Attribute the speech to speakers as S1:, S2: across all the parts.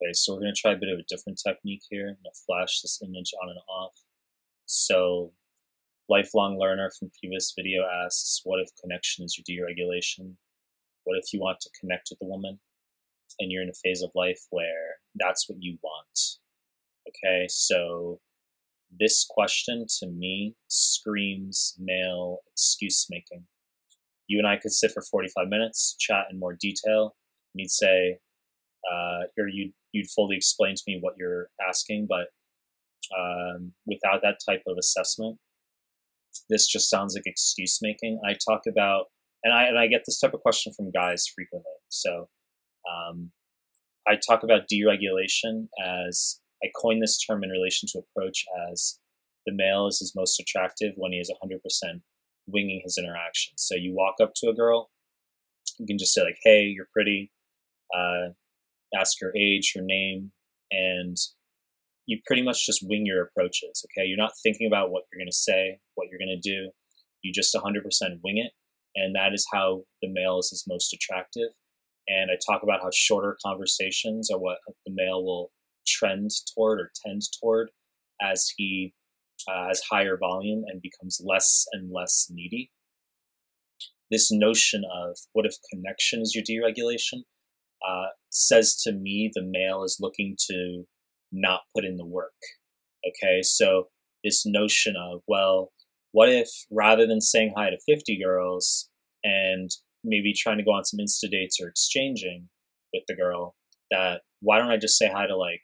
S1: Okay, so we're going to try a bit of a different technique here. I'm going to flash this image on and off. So, lifelong learner from previous video asks, what if connection is your deregulation? What if you want to connect with a woman and you're in a phase of life where that's what you want? Okay, so this question to me screams male excuse making. You and I could sit for 45 minutes, chat in more detail, and you'd say, uh, or you'd, you'd fully explain to me what you're asking, but um, without that type of assessment, this just sounds like excuse making. I talk about, and I, and I get this type of question from guys frequently. So um, I talk about deregulation as I coined this term in relation to approach as the male is his most attractive when he is 100% winging his interactions. So you walk up to a girl, you can just say like, "Hey, you're pretty," uh, ask her age, her name, and you pretty much just wing your approaches. Okay, you're not thinking about what you're going to say, what you're going to do. You just 100% wing it, and that is how the male is his most attractive. And I talk about how shorter conversations are what the male will trend toward or tend toward as he uh, has higher volume and becomes less and less needy. This notion of what if connection is your deregulation uh, says to me the male is looking to not put in the work. Okay, so this notion of, well, what if rather than saying hi to 50 girls and maybe trying to go on some insta dates or exchanging with the girl, that why don't I just say hi to like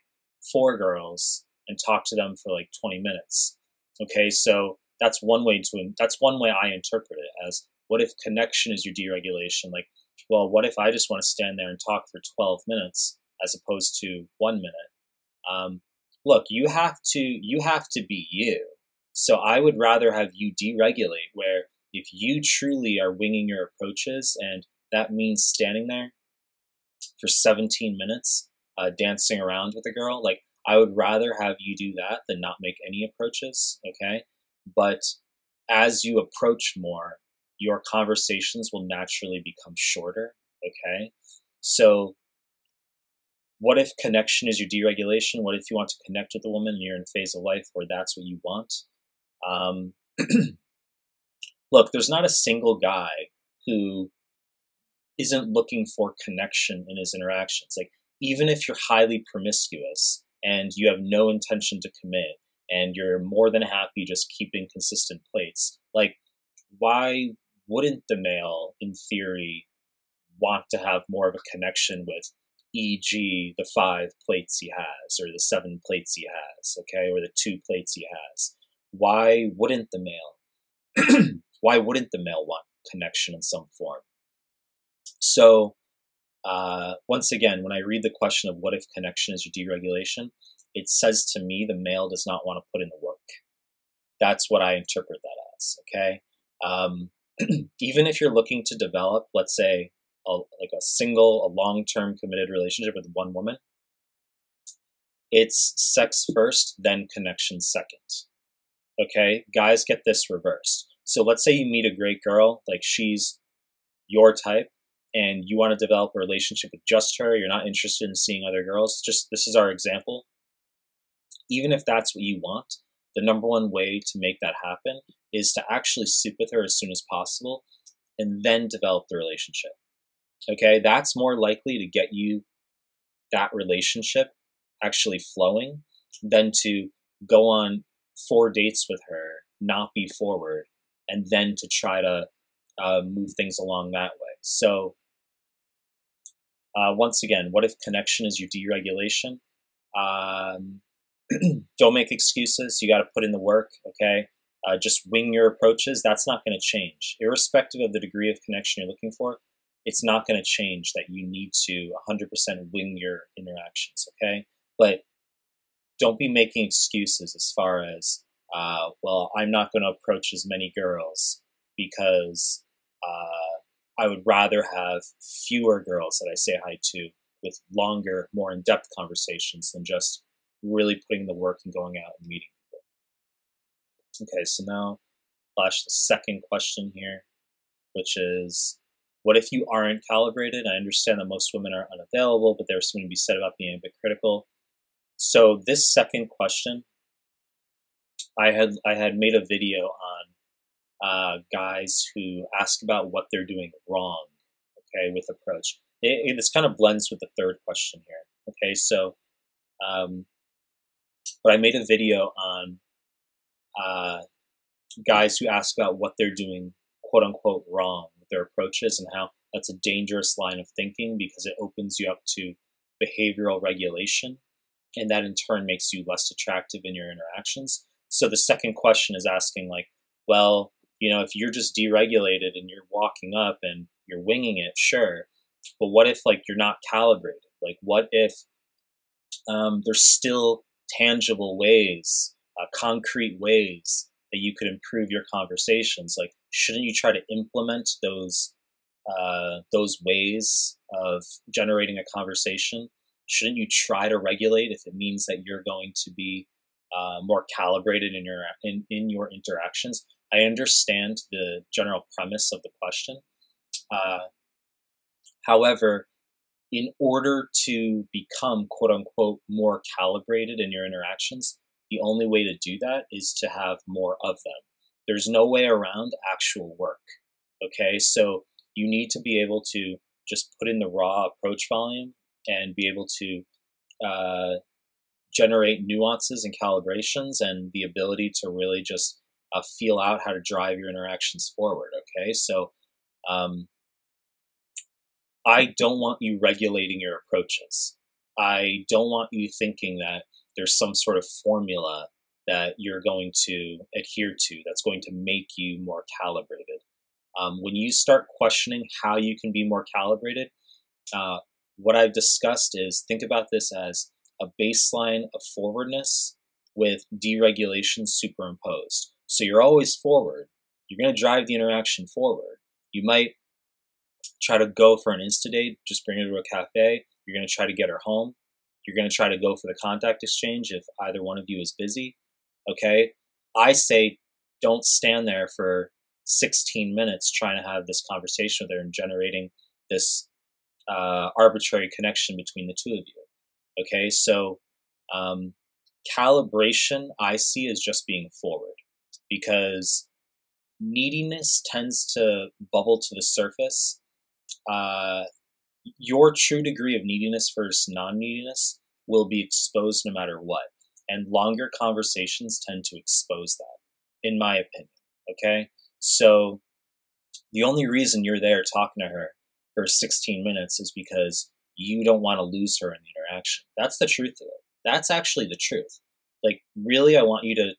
S1: four girls and talk to them for like 20 minutes? Okay, so that's one way to that's one way I interpret it as what if connection is your deregulation? Like, well, what if I just want to stand there and talk for 12 minutes as opposed to one minute? Um, look, you have to you have to be you. So I would rather have you deregulate where if you truly are winging your approaches and that means standing there for 17 minutes uh, dancing around with a girl, like I would rather have you do that than not make any approaches, okay? But as you approach more, your conversations will naturally become shorter, okay? So what if connection is your deregulation? What if you want to connect with a woman and you're in a phase of life where that's what you want? Um, look, there's not a single guy who isn't looking for connection in his interactions. Like, even if you're highly promiscuous and you have no intention to commit and you're more than happy just keeping consistent plates, like, why wouldn't the male, in theory, want to have more of a connection with e.g., the five plates he has, or the seven plates he has, okay, or the two plates he has. Why wouldn't the male? why wouldn't the male want connection in some form? So, uh, once again, when I read the question of what if connection is your deregulation, it says to me the male does not want to put in the work. That's what I interpret that as, okay? Um, even if you're looking to develop, let's say, a, like a single, a long term committed relationship with one woman, it's sex first, then connection second. Okay, guys get this reversed. So let's say you meet a great girl, like she's your type, and you want to develop a relationship with just her, you're not interested in seeing other girls. Just this is our example. Even if that's what you want, the number one way to make that happen is to actually sleep with her as soon as possible and then develop the relationship. Okay, that's more likely to get you that relationship actually flowing than to go on four dates with her, not be forward, and then to try to uh, move things along that way. So, uh, once again, what if connection is your deregulation? Um, don't make excuses. You got to put in the work, okay? Uh, just wing your approaches. That's not going to change. Irrespective of the degree of connection you're looking for, it's not going to change that you need to 100% wing your interactions, okay? But don't be making excuses as far as, uh, well, I'm not going to approach as many girls because uh, I would rather have fewer girls that I say hi to with longer, more in depth conversations than just really putting the work and going out and meeting people. Okay, so now flash the second question here, which is What if you aren't calibrated? I understand that most women are unavailable, but there's something to be said about being a bit critical. So this second question, I had I had made a video on uh, guys who ask about what they're doing wrong, okay, with approach. It, it, this kind of blends with the third question here. Okay, so, um, but I made a video on uh, guys who ask about what they're doing, quote unquote, wrong with their approaches and how that's a dangerous line of thinking because it opens you up to behavioral regulation and that in turn makes you less attractive in your interactions. So the second question is asking like, well, you know, if you're just deregulated and you're walking up and you're winging it, sure. But what if like you're not calibrated? Like what if um, there's still tangible ways, uh, concrete ways that you could improve your conversations? Like, shouldn't you try to implement those uh, those ways of generating a conversation? Shouldn't you try to regulate if it means that you're going to be uh, more calibrated in your in, in your interactions? I understand the general premise of the question. Uh, however, in order to become quote unquote more calibrated in your interactions, the only way to do that is to have more of them. There's no way around actual work. Okay, so you need to be able to just put in the raw approach volume and be able to uh, generate nuances and calibrations and the ability to really just uh, feel out how to drive your interactions forward. Okay, so um, I don't want you regulating your approaches. I don't want you thinking that there's some sort of formula that you're going to adhere to that's going to make you more calibrated. Um, when you start questioning how you can be more calibrated, uh, what I've discussed is think about this as a baseline of forwardness with deregulation superimposed. So you're always forward. You're going to drive the interaction forward. You might try to go for an insta date, just bring her to a cafe. You're going to try to get her home. You're going to try to go for the contact exchange if either one of you is busy. Okay. I say don't stand there for 16 minutes trying to have this conversation with her and generating this uh, arbitrary connection between the two of you. Okay. So, um, calibration I see as just being forward because neediness tends to bubble to the surface. Uh, your true degree of neediness versus non neediness will be exposed no matter what. And longer conversations tend to expose that, in my opinion. Okay? So the only reason you're there talking to her for 16 minutes is because you don't want to lose her in the interaction. That's the truth of it. That's actually the truth. Like, really, I want you to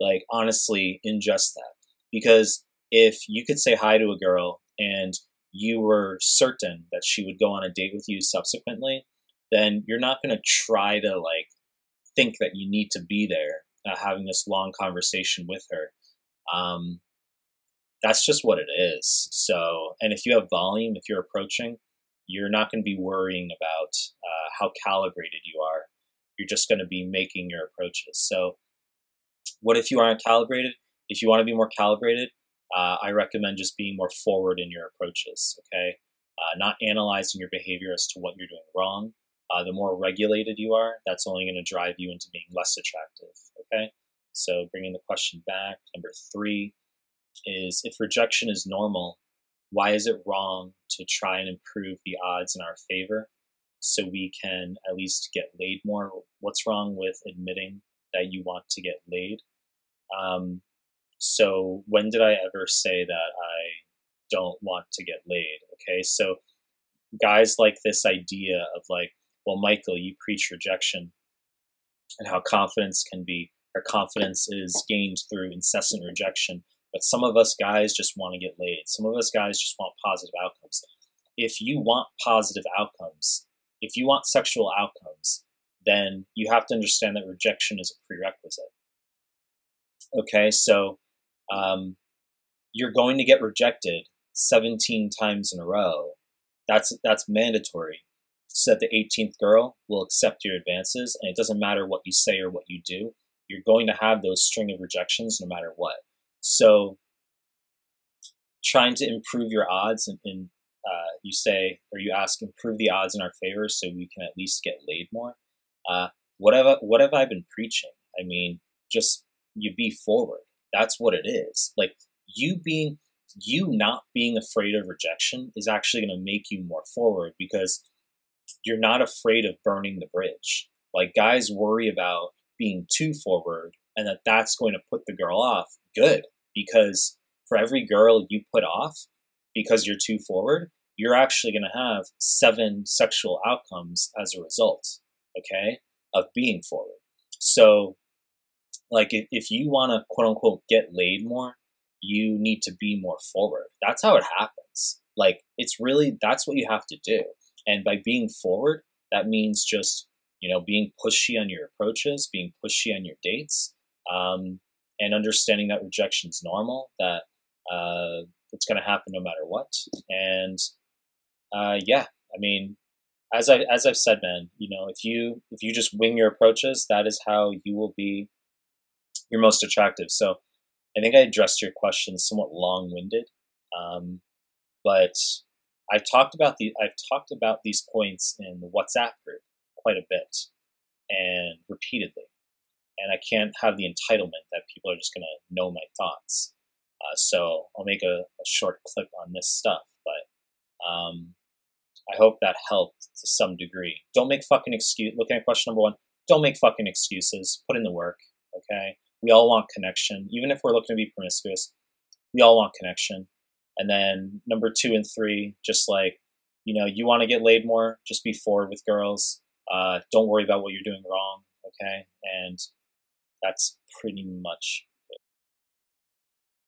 S1: like honestly ingest that because if you could say hi to a girl and you were certain that she would go on a date with you subsequently then you're not going to try to like think that you need to be there uh, having this long conversation with her. Um, that's just what it is. So and if you have volume if you're approaching you're not going to be worrying about uh, how calibrated you are. You're just going to be making your approaches. So what if you aren't calibrated? If you want to be more calibrated, uh, I recommend just being more forward in your approaches, okay? Uh, not analyzing your behavior as to what you're doing wrong. Uh, the more regulated you are, that's only going to drive you into being less attractive, okay? So bringing the question back, number three is if rejection is normal, why is it wrong to try and improve the odds in our favor so we can at least get laid more? What's wrong with admitting that you want to get laid. Um, so when did I ever say that I don't want to get laid? Okay, so guys like this idea of like, well, Michael, you preach rejection and how confidence can be, or confidence is gained through incessant rejection. But some of us guys just want to get laid. Some of us guys just want positive outcomes. If you want positive outcomes, if you want sexual outcomes, then you have to understand that rejection is a prerequisite. Okay, so um, you're going to get rejected 17 times in a row. That's that's mandatory. So that the 18th girl will accept your advances, and it doesn't matter what you say or what you do. You're going to have those string of rejections no matter what. So, trying to improve your odds and, in uh, you say or you ask improve the odds in our favor so we can at least get laid more. Uh, what have what have I been preaching? I mean, just you be forward. That's what it is. Like you being you not being afraid of rejection is actually going to make you more forward because you're not afraid of burning the bridge. Like guys worry about being too forward and that that's going to put the girl off. Good, because for every girl you put off because you're too forward, you're actually going to have seven sexual outcomes as a result, okay, of being forward. So, like, if, if you want to quote unquote get laid more, you need to be more forward. That's how it happens. Like, it's really, that's what you have to do. And by being forward, that means just, you know, being pushy on your approaches, being pushy on your dates, um, and understanding that rejection is normal, that uh, it's going to happen no matter what. And uh, yeah, I mean, as I as I've said, man, you know, if you if you just wing your approaches, that is how you will be your most attractive. So I think I addressed your question somewhat long winded, um, but I've talked about the I've talked about these points in the WhatsApp group quite a bit and repeatedly, and I can't have the entitlement that people are just going to know my thoughts. Uh, so I'll make a, a, short clip on this stuff, but um, I hope that helped to some degree. Don't make fucking excuse. Looking at question number one, don't make fucking excuses. Put in the work. Okay, we all want connection, even if we're looking to be promiscuous. We all want connection. And then number two and three, just like you know, you want to get laid more, just be forward with girls. Uh, don't worry about what you're doing wrong. Okay, and that's pretty much